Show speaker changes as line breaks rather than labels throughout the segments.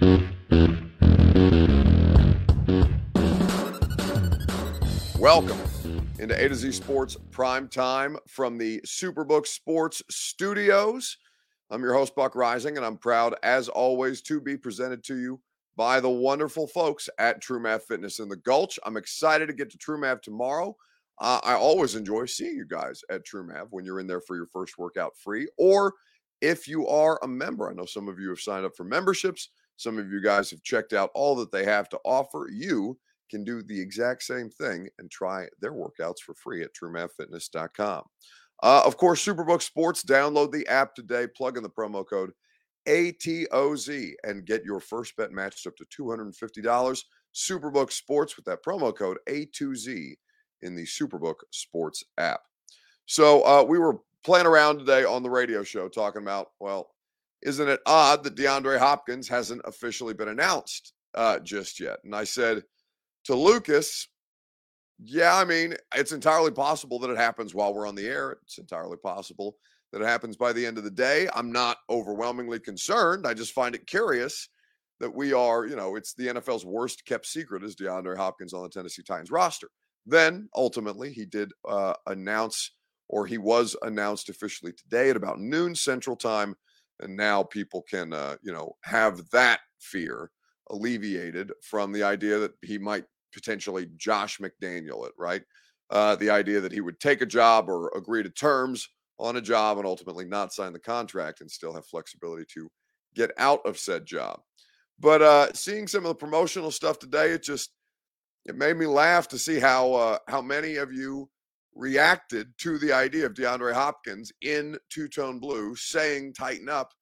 Welcome into A to Z Sports Prime Time from the Superbook Sports Studios. I'm your host, Buck Reising, and I'm proud, as always, to be presented to you by the wonderful folks at True Math Fitness in the Gulch. I'm excited to get to True Math tomorrow. Uh, I always enjoy seeing you guys at True Math when you're in there for your first workout free, or if you are a member. I know some of you have signed up for memberships. Some of you guys have checked out all that they have to offer. You can do the exact same thing and try their workouts for free at truemathfitness.com. Uh, of course, Superbook Sports, download the app today, plug in the promo code ATOZ, and get your first bet matched up to $250. Superbook Sports with that promo code A2Z in the Superbook Sports app. So uh, we were playing around today on the radio show talking about, well, isn't it odd that DeAndre Hopkins hasn't officially been announced uh, just yet? And I said, to Lucas, yeah, I mean, it's entirely possible that it happens while we're on the air. It's entirely possible that it happens by the end of the day. I'm not overwhelmingly concerned. I just find it curious that we are, you know, it's the NFL's worst kept secret is DeAndre Hopkins on the Tennessee Titans roster. Then ultimately, he did uh, announce, or he was announced officially today at about noon Central Time, and now people can, uh, you know, have that fear alleviated from the idea that he might potentially Josh McDaniel it, right? Uh, the idea that he would take a job or agree to terms on a job and ultimately not sign the contract and still have flexibility to get out of said job. But uh, seeing some of the promotional stuff today, it just it made me laugh to see how uh, how many of you reacted to the idea of DeAndre Hopkins in two tone blue saying "tighten up"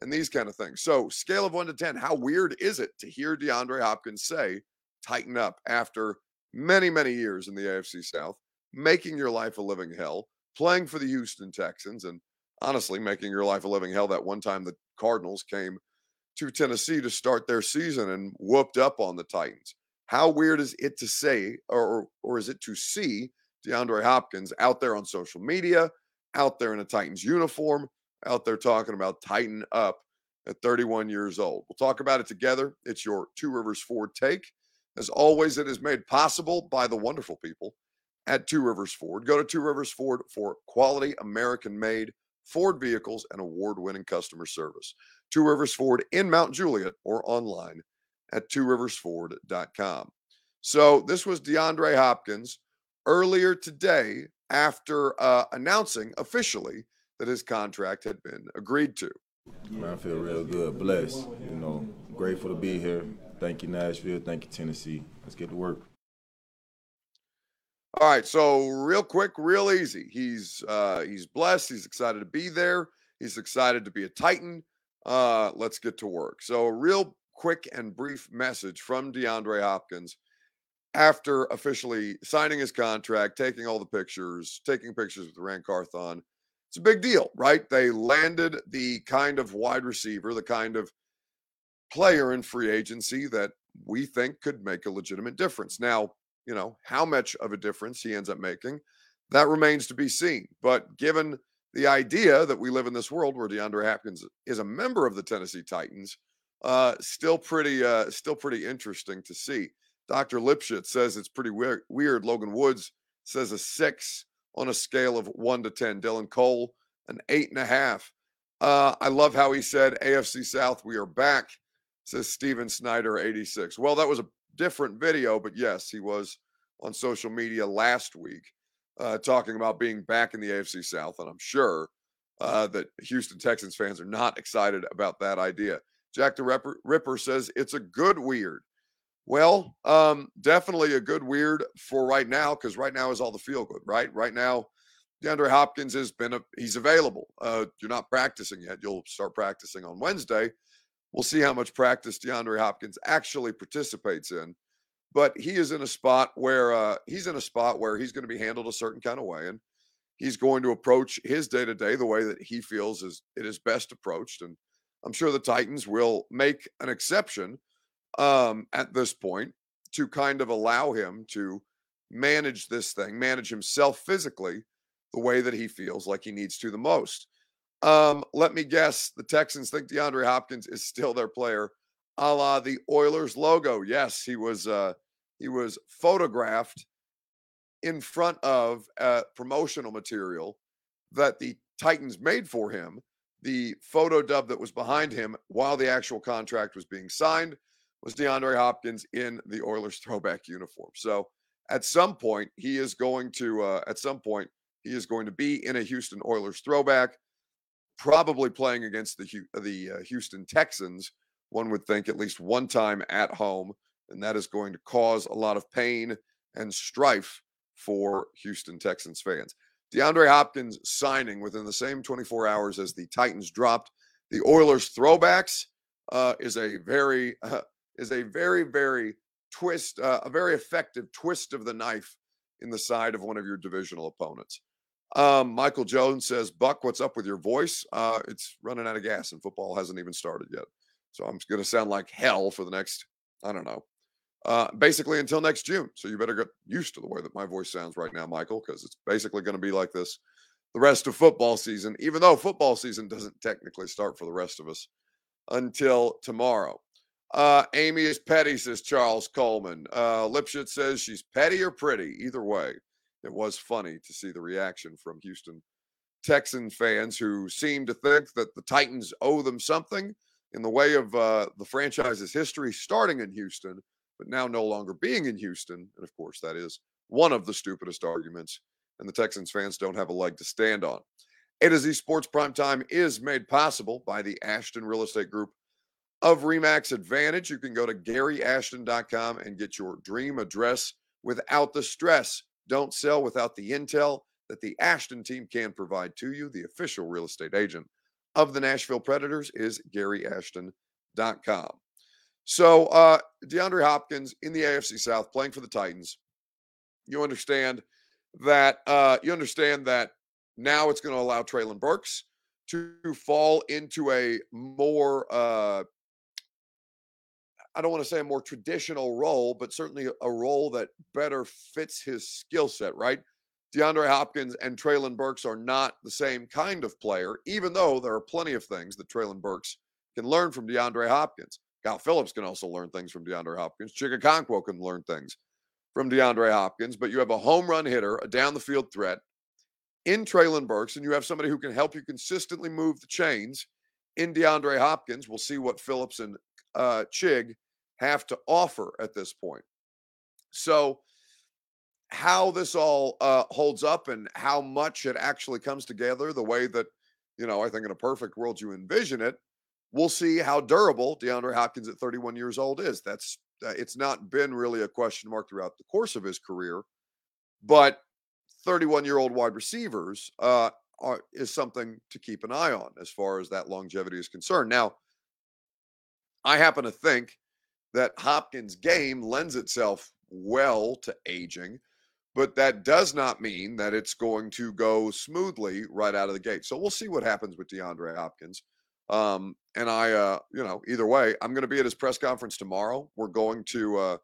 and these kind of things. So, scale of one to ten, how weird is it to hear DeAndre Hopkins say tighten up after many, many years in the AFC South, making your life a living hell, playing for the Houston Texans, and honestly, making your life a living hell that one time the Cardinals came to Tennessee to start their season and whooped up on the Titans. How weird is it to say, or, or is it to see DeAndre Hopkins out there on social media, out there in a Titans uniform, out there talking about tighten up at 31 years old? We'll talk about it together. It's your Two Rivers Ford take. As always, it is made possible by the wonderful people at Two Rivers Ford. Go to Two Rivers Ford for quality American made Ford vehicles and award winning customer service. Two Rivers Ford in Mount Juliet or online at tworiversford.com. So this was DeAndre Hopkins earlier today after uh, announcing officially that his contract had been agreed to.
Man, I feel real good, blessed. You know, grateful to be here. Thank you, Nashville. Thank you, Tennessee. Let's get to work.
All right, so real quick, real easy. He's uh, he's blessed. He's excited to be there. He's excited to be a Titan. Uh, let's get to work. So, a real quick and brief message from DeAndre Hopkins after officially signing his contract, taking all the pictures, taking pictures with Ran Carthon. It's a big deal, right? They landed the kind of wide receiver, the kind of player in free agency that we think could make a legitimate difference. Now, you know, how much of a difference he ends up making, that remains to be seen. But given the idea that we live in this world where DeAndre Hopkins is a member of the Tennessee Titans, uh, still pretty, uh, still pretty interesting to see. Dr. Lipschitz says it's pretty weird. Weird. Logan Woods says a six on a scale of one to ten. Dylan Cole an eight and a half. Uh, I love how he said AFC South, we are back says Steven Snyder 86. Well, that was a different video, but yes, he was on social media last week uh, talking about being back in the AFC South. And I'm sure uh, that Houston Texans fans are not excited about that idea. Jack the Ripper, Ripper says it's a good weird. Well, um, definitely a good weird for right now because right now is all the feel good, right? Right now, DeAndre Hopkins has been a, he's available. Uh, you're not practicing yet. You'll start practicing on Wednesday We'll see how much practice DeAndre Hopkins actually participates in. But he is in a spot where uh, he's in a spot where he's going to be handled a certain kind of way, and he's going to approach his day to day the way that he feels is it is best approached. And I'm sure the Titans will make an exception um, at this point to kind of allow him to manage this thing, manage himself physically the way that he feels like he needs to the most. Um, let me guess, the Texans think DeAndre Hopkins is still their player, a la the Oilers logo. Yes, he was uh he was photographed in front of uh, promotional material that the Titans made for him. The photo dub that was behind him while the actual contract was being signed was DeAndre Hopkins in the Oilers throwback uniform. So at some point, he is going to, uh, at some point, he is going to be in a Houston Oilers throwback, probably playing against the the uh, Houston Texans. One would think at least one time at home, and that is going to cause a lot of pain and strife for Houston Texans fans. DeAndre Hopkins signing within the same 24 hours as the Titans dropped the Oilers throwbacks uh, is a very uh, is a very very twist uh, a very effective twist of the knife in the side of one of your divisional opponents. Um, Michael Jones says, Buck, what's up with your voice? Uh, it's running out of gas and football hasn't even started yet. So I'm going to sound like hell for the next, I don't know, uh, basically until next June. So you better get used to the way that my voice sounds right now, Michael, because it's basically going to be like this the rest of football season, even though football season doesn't technically start for the rest of us until tomorrow. Uh, Amy is petty, says Charles Coleman. Uh, Lipschitz says she's petty or pretty. Either way, it was funny to see the reaction from Houston Texan fans who seem to think that the Titans owe them something in the way of uh, the franchise's history starting in Houston, but now no longer being in Houston. And of course, that is one of the stupidest arguments, and the Texans fans don't have a leg to stand on. A to Z Sports Prime Time is made possible by the Ashton Real Estate Group of Remax Advantage. You can go to GaryAshton.com and get your dream address without the stress. Don't sell without the intel that the Ashton team can provide to you. The official real estate agent of the Nashville Predators is GaryAshton.com. So, uh, DeAndre Hopkins in the AFC South playing for the Titans. You understand that uh, you understand that now it's going to allow Treylon Burks to fall into a more uh, I don't want to say a more traditional role, but certainly a role that better fits his skill set, right? DeAndre Hopkins and Treylon Burks are not the same kind of player, even though there are plenty of things that Treylon Burks can learn from DeAndre Hopkins. Kyle Phillips can also learn things from DeAndre Hopkins. Chig Okonkwo can learn things from DeAndre Hopkins, but you have a home run hitter, a down the field threat in Treylon Burks, and you have somebody who can help you consistently move the chains in DeAndre Hopkins. We'll see what Phillips and uh, Chig have to offer at this point. So, how this all uh, holds up and how much it actually comes together the way that, you know, I think in a perfect world you envision it, we'll see how durable DeAndre Hopkins at 31 years old is. That's uh, it's not been really a question mark throughout the course of his career, but 31 year old wide receivers uh, are, is something to keep an eye on as far as that longevity is concerned. Now, I happen to think that Hopkins' game lends itself well to aging, but that does not mean that it's going to go smoothly right out of the gate. So we'll see what happens with DeAndre Hopkins. Um, and I, uh, you know, either way, I'm going to be at his press conference tomorrow. We're going to, uh,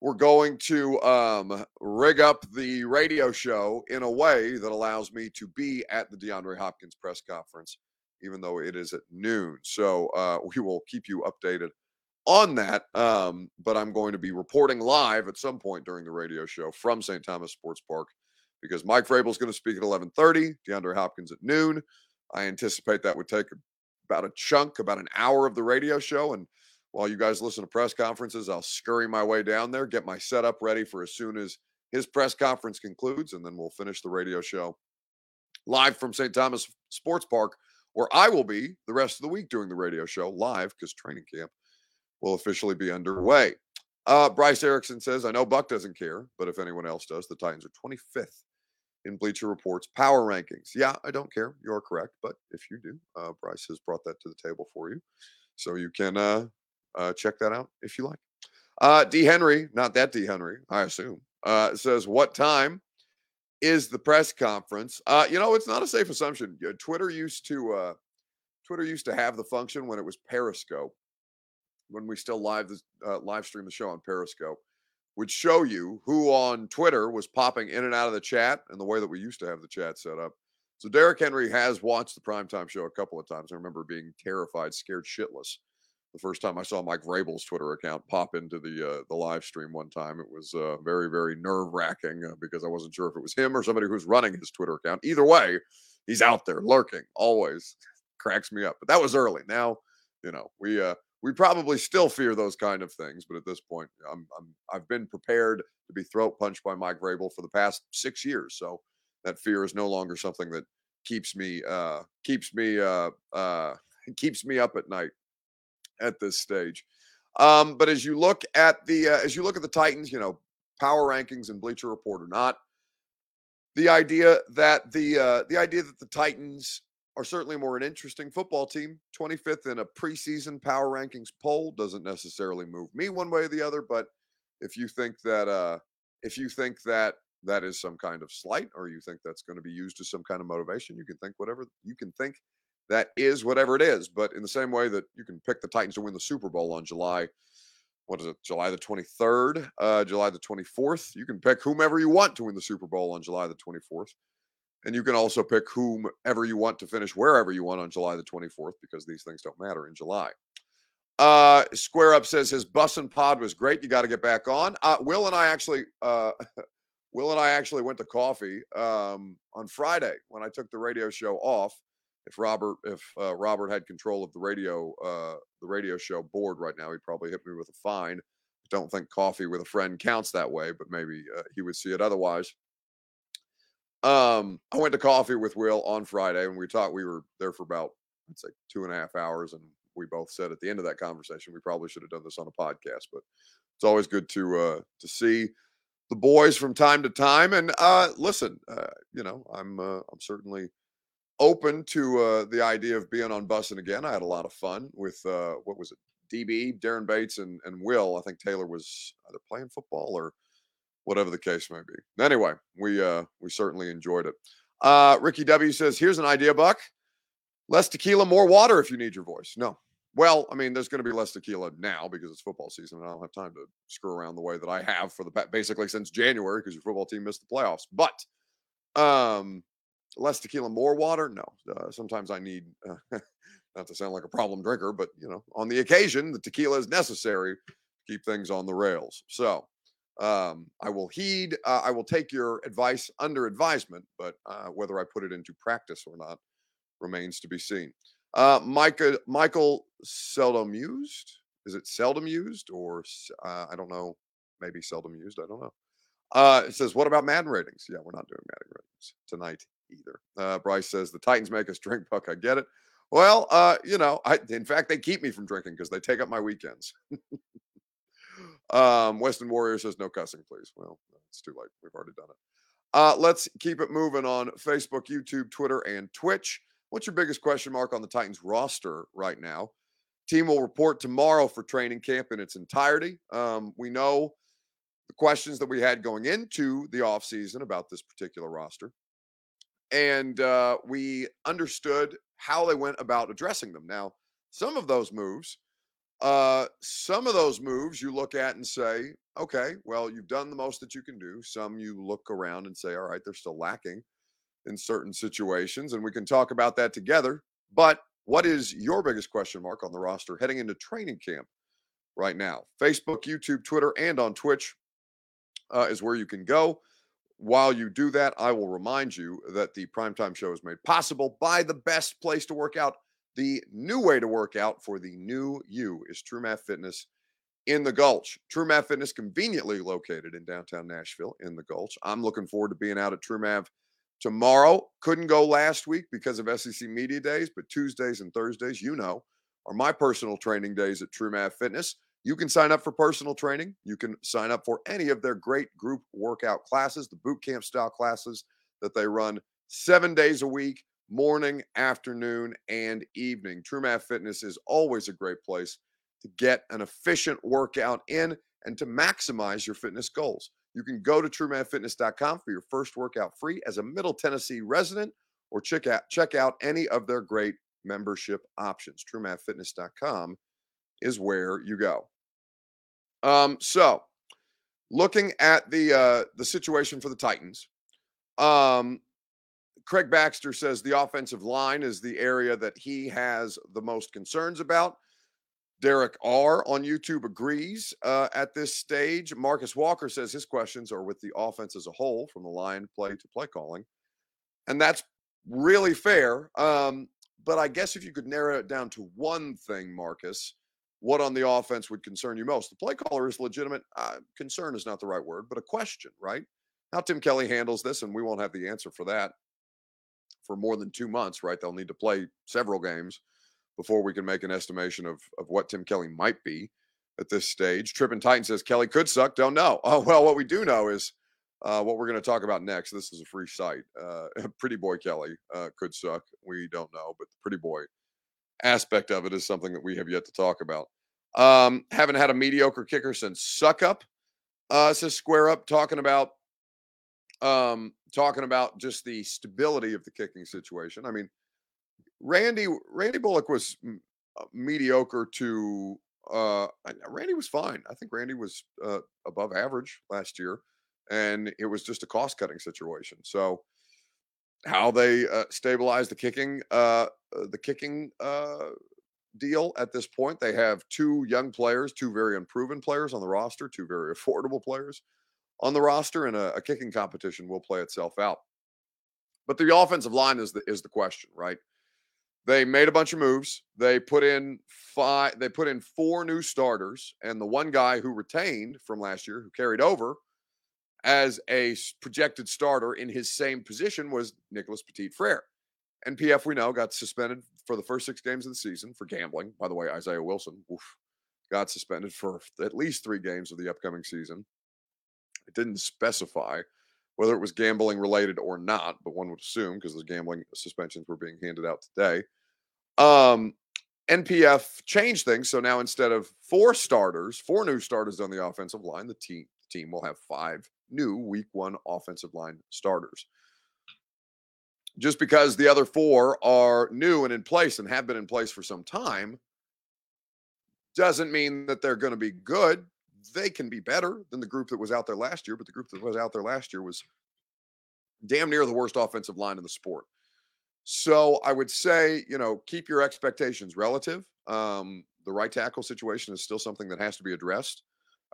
we're going to um, rig up the radio show in a way that allows me to be at the DeAndre Hopkins press conference, even though it is at noon. So uh, we will keep you updated on that. Um, but I'm going to be reporting live at some point during the radio show from St. Thomas Sports Park because Mike Vrabel is going to speak at 11:30. DeAndre Hopkins at noon. I anticipate that would take about a chunk, about an hour of the radio show. And while you guys listen to press conferences, I'll scurry my way down there, get my setup ready for as soon as his press conference concludes, and then we'll finish the radio show live from St. Thomas Sports Park, where I will be the rest of the week doing the radio show live because training camp will officially be underway. Uh, Bryce Erickson says, I know Buck doesn't care, but if anyone else does, the Titans are 25th in Bleacher Report's power rankings. Yeah, I don't care. You're correct. But if you do, uh, Bryce has brought that to the table for you. So you can uh, uh, check that out if you like. Uh, D. Henry, not that D. Henry, I assume, uh, says, What time is the press conference? Uh, you know, it's not a safe assumption. Twitter used to uh, Twitter used to have the function when it was Periscope, when we still live the, uh, live stream the show on Periscope, would show you who on Twitter was popping in and out of the chat and the way that we used to have the chat set up. So Derrick Henry has watched the primetime show a couple of times. I remember being terrified, scared shitless the first time I saw Mike Vrabel's Twitter account pop into the uh, the live stream one time. It was uh, very very nerve wracking uh, because I wasn't sure if it was him or somebody who's running his Twitter account. Either way, he's out there lurking always. Cracks me up. But that was early. Now, you know, we uh we probably still fear those kind of things, but at this point, I'm, I'm I've been prepared to be throat punched by Mike Vrabel for the past six years. So that fear is no longer something that keeps me uh keeps me uh uh keeps me up at night at this stage. Um, but as you look at the uh, as you look at the Titans, you know, power rankings and Bleacher Report or not, the idea that the uh, the idea that the Titans are certainly more an interesting football team, 25th in a preseason power rankings poll doesn't necessarily move me one way or the other. But if you think that uh, if you think that that is some kind of slight, or you think that's going to be used as some kind of motivation, you can think whatever you can think that is whatever it is. But in the same way that you can pick the Titans to win the Super Bowl on July, what is it, July the 23rd, uh, July the 24th, you can pick whomever you want to win the Super Bowl on July the 24th. And you can also pick whomever you want to finish wherever you want on July the 24th because these things don't matter in July. Uh, Square Up says his Bussin' pod was great. You got to get back on. Uh, Will and I actually, uh, Will and I actually went to coffee um, on Friday when I took the radio show off if Robert if uh, Robert had control of the radio uh, the radio show board right now, he'd probably hit me with a fine. I don't think coffee with a friend counts that way, but maybe uh, he would see it otherwise. Um, I went to coffee with Will on Friday, and we talked. We were there for about I'd say two and a half hours, and we both said at the end of that conversation we probably should have done this on a podcast, but it's always good to uh, to see the boys from time to time. And uh, listen, uh, you know, I'm uh, I'm certainly open to uh, the idea of being on Bussin' again. I had a lot of fun with uh, what was it, DB, Darren Bates, and and Will. I think Taylor was either playing football or whatever the case may be. Anyway, we uh, we certainly enjoyed it. Uh, Ricky W says, "Here's an idea, Buck. Less tequila, more water if you need your voice." No. Well, I mean, there's going to be less tequila now because it's football season, and I don't have time to screw around the way that I have for the basically since January because your football team missed the playoffs. But um, less tequila, more water? No. Uh, sometimes I need, uh, not to sound like a problem drinker, but you know, on the occasion, the tequila is necessary to keep things on the rails. So um, I will heed, uh, I will take your advice under advisement, but uh, whether I put it into practice or not remains to be seen. Uh, Micah, Michael seldom used. Is it seldom used or uh, I don't know? Maybe seldom used. I don't know. Uh, it says, what about Madden ratings? Yeah, we're not doing Madden ratings tonight either. Uh, Bryce says the Titans make us drink, Buck. I get it. Well, uh, you know, I in fact they keep me from drinking because they take up my weekends. um, Weston Warrior says no cussing, please. Well, it's too late. We've already done it. Uh, let's keep it moving on Facebook, YouTube, Twitter, and Twitch. What's your biggest question mark on the Titans roster right now? Team will report tomorrow for training camp in its entirety. Um, we know the questions that we had going into the offseason about this particular roster and uh, we understood how they went about addressing them. Now, some of those moves, uh, some of those moves you look at and say, okay, well, you've done the most that you can do. Some you look around and say, all right, they're still lacking in certain situations, and we can talk about that together. But what is your biggest question mark on the roster heading into training camp right now? Facebook, YouTube, Twitter, and on Twitch uh, is where you can go. While you do that, I will remind you that the primetime show is made possible by the best place to work out. The new way to work out for the new you is True Math Fitness in the Gulch. True Math Fitness conveniently located in downtown Nashville in the Gulch. I'm looking forward to being out at True Math tomorrow. Couldn't go last week because of SEC Media Days, but Tuesdays and Thursdays, you know, are my personal training days at True Math Fitness. You can sign up for personal training. You can sign up for any of their great group workout classes, the boot camp style classes that they run seven days a week, morning, afternoon, and evening. TrueMath Fitness is always a great place to get an efficient workout in and to maximize your fitness goals. You can go to truemathfitness.com for your first workout free as a Middle Tennessee resident or check out check out any of their great membership options. truemathfitness.com is where you go. Um so looking at the uh the situation for the Titans. Um Craig Baxter says the offensive line is the area that he has the most concerns about. Derek R on YouTube agrees uh, at this stage. Marcus Walker says his questions are with the offense as a whole, from the line play to play calling. And that's really fair. Um, but I guess if you could narrow it down to one thing, Marcus, what on the offense would concern you most? The play caller is legitimate. Uh, concern is not the right word, but a question, right? How Tim Kelly handles this, and we won't have the answer for that for more than two months, right? They'll need to play several games before we can make an estimation of, of what Tim Kelly might be at this stage. Trippin Titan says Kelly could suck. Don't know. Oh, well, what we do know is uh, what we're going to talk about next. This is a free site. Uh, pretty boy Kelly uh, could suck. We don't know, but the pretty boy aspect of it is something that we have yet to talk about. Um, haven't had a mediocre kicker since Succop. Uh, says square up talking about um talking about just the stability of the kicking situation. I mean, Randy Randy Bullock was uh, mediocre to uh Randy was fine. I think Randy was uh, above average last year and it was just a cost cutting situation. So how they uh, stabilize the kicking uh, uh the kicking uh deal at this point, they have two young players, two very unproven players on the roster, two very affordable players on the roster and a, a kicking competition will play itself out. But the offensive line is the is the question, right? They made a bunch of moves. They put in five. They put in four new starters, and the one guy who retained from last year, who carried over as a projected starter in his same position, was Nicholas Petit Frere. NPF, we know, got suspended for the first six games of the season for gambling. By the way, Isaiah Wilson oof, got suspended for at least three games of the upcoming season. It didn't specify whether it was gambling related or not, but one would assume because the gambling suspensions were being handed out today. Um, NPF changed things. So now instead of four starters, four new starters on the offensive line, the team the team will have five new week one offensive line starters. Just because the other four are new and in place and have been in place for some time doesn't mean that they're going to be good. They can be better than the group that was out there last year, but the group that was out there last year was damn near the worst offensive line in the sport. So I would say, you know, keep your expectations relative. Um, the right tackle situation is still something that has to be addressed.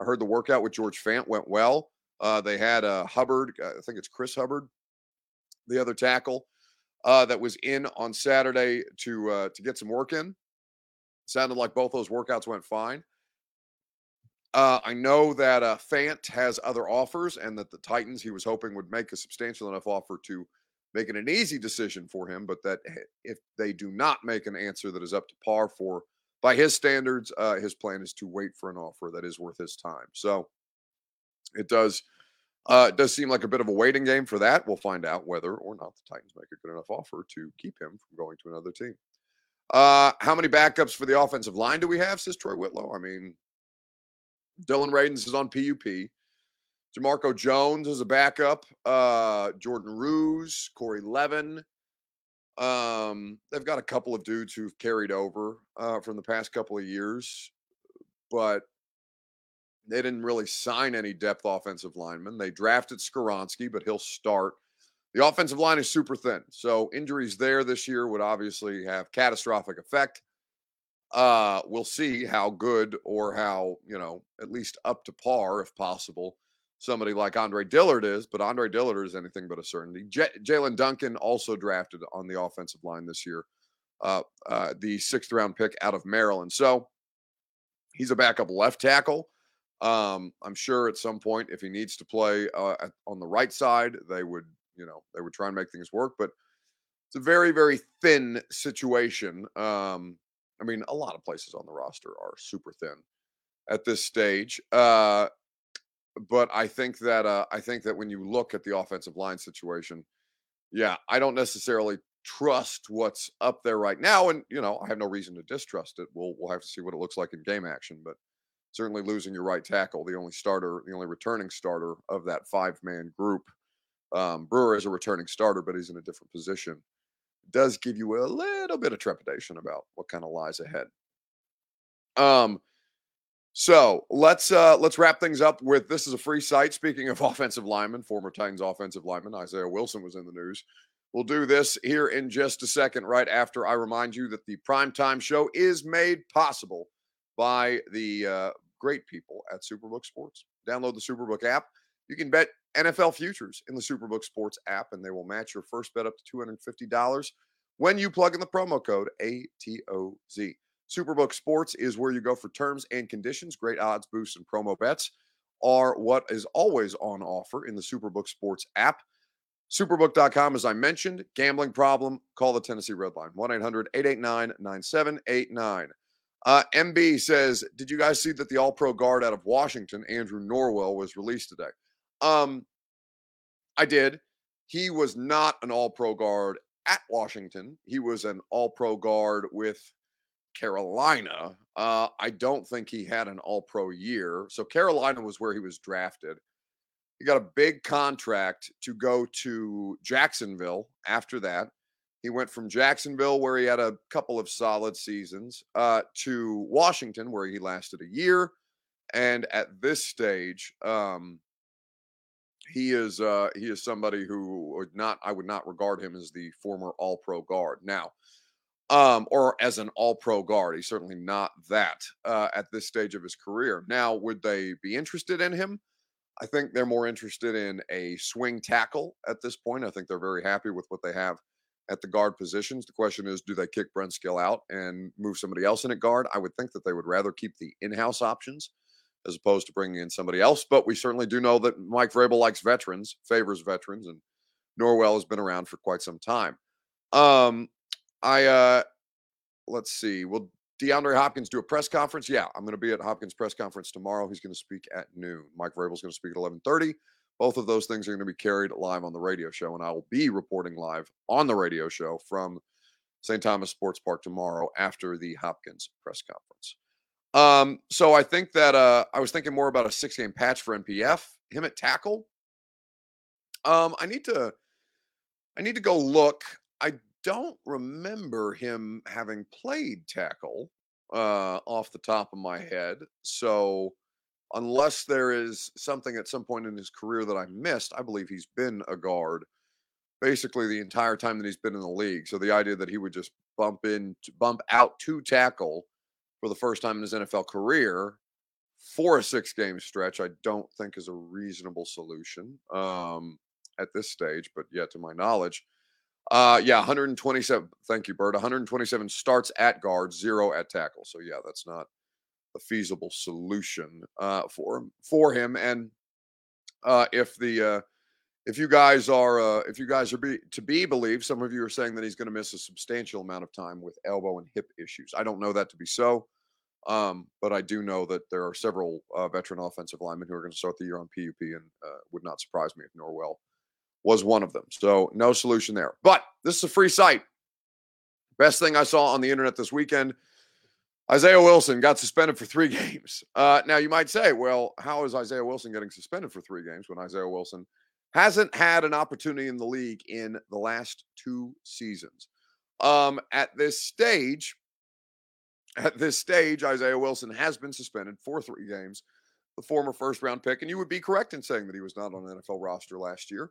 I heard the workout with George Fant went well. Uh, they had uh, Hubbard, I think it's Chris Hubbard, the other tackle uh, that was in on Saturday to uh, to get some work in. Sounded like both those workouts went fine. Uh, I know that uh, Fant has other offers, and that the Titans he was hoping would make a substantial enough offer to make it an easy decision for him. But that if they do not make an answer that is up to par for by his standards, uh, his plan is to wait for an offer that is worth his time. So it does uh, it does seem like a bit of a waiting game for that. We'll find out whether or not the Titans make a good enough offer to keep him from going to another team. Uh, how many backups for the offensive line do we have? Says Troy Whitlow. I mean, Dillon Radunz is on PUP. Jamarco Jones is a backup. Uh, Jordan Roos, Corey Levin. Um, they've got a couple of dudes who've carried over uh, from the past couple of years, but they didn't really sign any depth offensive linemen. They drafted Skoronski, but he'll start. The offensive line is super thin, so injuries there this year would obviously have catastrophic effect. Uh, we'll see how good or how, you know, at least up to par, if possible, somebody like Andre Dillard is. But Andre Dillard is anything but a certainty. J- Jaelyn Duncan also drafted on the offensive line this year, uh, uh, the sixth round pick out of Maryland. So he's a backup left tackle. Um, I'm sure at some point, if he needs to play uh, on the right side, they would, you know, they would try and make things work. But it's a very, very thin situation. Um, I mean, a lot of places on the roster are super thin at this stage. Uh, but I think that uh, I think that when you look at the offensive line situation, yeah, I don't necessarily trust what's up there right now. And you know, I have no reason to distrust it. We'll we'll have to see what it looks like in game action, but certainly losing your right tackle, the only starter, the only returning starter of that five man group. Um, Brewer is a returning starter, but he's in a different position. Does give you a little bit of trepidation about what kind of lies ahead. Um, so let's uh let's wrap things up with this is a free site. Speaking of offensive lineman, former Titans offensive lineman Isaiah Wilson was in the news. We'll do this here in just a second, right after I remind you that the primetime show is made possible by the uh, great people at Superbook Sports. Download the Superbook app. You can bet NFL futures in the Superbook Sports app, and they will match your first bet up to $250 when you plug in the promo code ATOZ. Superbook Sports is where you go for terms and conditions. Great odds, boosts, and promo bets are what is always on offer in the Superbook Sports app. Superbook.com, as I mentioned, gambling problem, call the Tennessee Red Line, 1 800 889 9789. Uh, MB says, Did you guys see that the All Pro guard out of Washington, Andrew Norwell, was released today? Um, I did. He was not an All Pro guard at Washington. He was an All Pro guard with Carolina. Uh, I don't think he had an All Pro year. So Carolina was where he was drafted. He got a big contract to go to Jacksonville after that. He went from Jacksonville, where he had a couple of solid seasons, uh, to Washington, where he lasted a year. And at this stage, um, he is uh, he is somebody who would not I would not regard him as the former All Pro guard now, um, or as an All Pro guard. He's certainly not that uh, at this stage of his career. Now, would they be interested in him? I think they're more interested in a swing tackle at this point. I think they're very happy with what they have at the guard positions. The question is, do they kick Brent Skill out and move somebody else in at guard? I would think that they would rather keep the in-house options as opposed to bringing in somebody else. But we certainly do know that Mike Vrabel likes veterans, favors veterans, and Norwell has been around for quite some time. Um, I uh, let's see. Will DeAndre Hopkins do a press conference? Yeah, I'm going to be at Hopkins press conference tomorrow. He's going to speak at noon. Mike Vrabel's going to speak at 11:30. Both of those things are going to be carried live on the radio show, and I will be reporting live on the radio show from St. Thomas Sports Park tomorrow after the Hopkins press conference. Um, so I think that uh, I was thinking more about a six game patch for NPF. Him at tackle. Um, I need to I need to go look. I don't remember him having played tackle uh, off the top of my head. So unless there is something at some point in his career that I missed, I believe he's been a guard basically the entire time that he's been in the league. So the idea that he would just bump in, bump out to tackle for the first time in his NFL career for a six game stretch, I don't think is a reasonable solution um, at this stage. But yet, to my knowledge, uh, yeah, 127. Thank you, Bert. 127 starts at guard, zero at tackle. So yeah, that's not a feasible solution uh, for him for him. And uh, if the uh, if you guys are uh, if you guys are be, to be believed, some of you are saying that he's going to miss a substantial amount of time with elbow and hip issues. I don't know that to be so, um, but I do know that there are several uh, veteran offensive linemen who are going to start the year on PUP, and uh, would not surprise me if Norwell was one of them. So no solution there. But this is a free site. Best thing I saw on the internet this weekend Isaiah Wilson got suspended for three games. Uh, now, you might say, well, how is Isaiah Wilson getting suspended for three games when Isaiah Wilson hasn't had an opportunity in the league in the last two seasons? Um, at this stage, at this stage, Isaiah Wilson has been suspended for three games. The former first round pick, and you would be correct in saying that he was not on an NFL roster last year.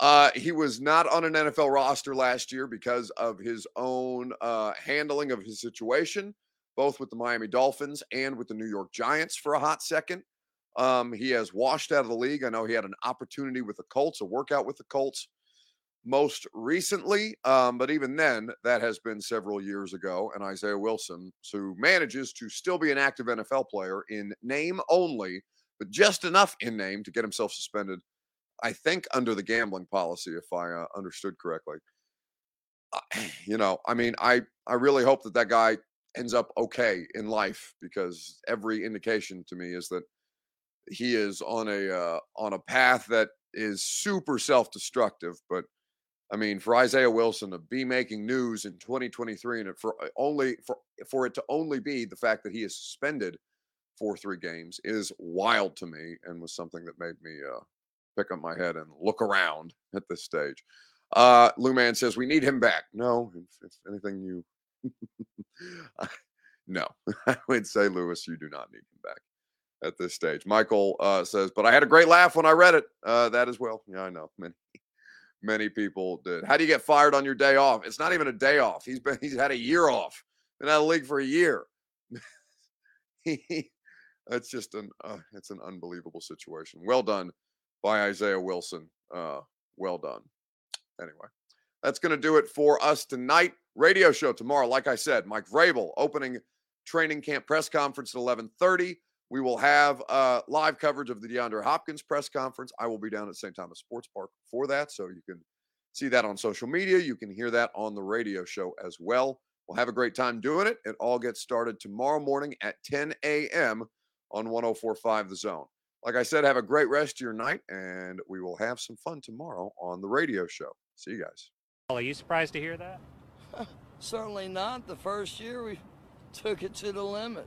Uh, he was not on an NFL roster last year because of his own uh, handling of his situation both with the Miami Dolphins and with the New York Giants for a hot second. Um, he has washed out of the league. I know he had an opportunity with the Colts, a workout with the Colts most recently. Um, but even then, that has been several years ago. And Isaiah Wilson, who manages to still be an active NFL player in name only, but just enough in name to get himself suspended, I think, under the gambling policy, if I uh, understood correctly. Uh, you know, I mean, I I really hope that that guy ends up okay in life because every indication to me is that he is on a uh, on a path that is super self-destructive but I mean, for Isaiah Wilson to be making news in 2023 and for uh, only for for it to only be the fact that he is suspended for three games is wild to me and was something that made me uh, pick up my head and look around at this stage. Uh, Lou Man says we need him back. No, if, if anything, you no, I would say Lewis, you do not need him back at this stage. Michael uh, says, but I had a great laugh when I read it. Uh, that as well. Yeah, I know. Many, many people did. How do you get fired on your day off? It's not even a day off. He's been he's had a year off. Been out of league for a year. That's just an uh, it's an unbelievable situation. Well done by Isaiah Wilson. Uh, well done. Anyway, that's going to do it for us tonight. Radio show tomorrow. Like I said, Mike Vrabel opening training camp press conference at 11:30. We will have uh, live coverage of the DeAndre Hopkins press conference. I will be down at St. Thomas Sports Park for that, so you can see that on social media. You can hear that on the radio show as well. We'll have a great time doing it. It all gets started tomorrow morning at 10 a.m. on 1045 The Zone. Like I said, have a great rest of your night, and we will have some fun tomorrow on the radio show. See you guys.
Are you surprised to hear that?
Certainly not. The first year we took it to the limit.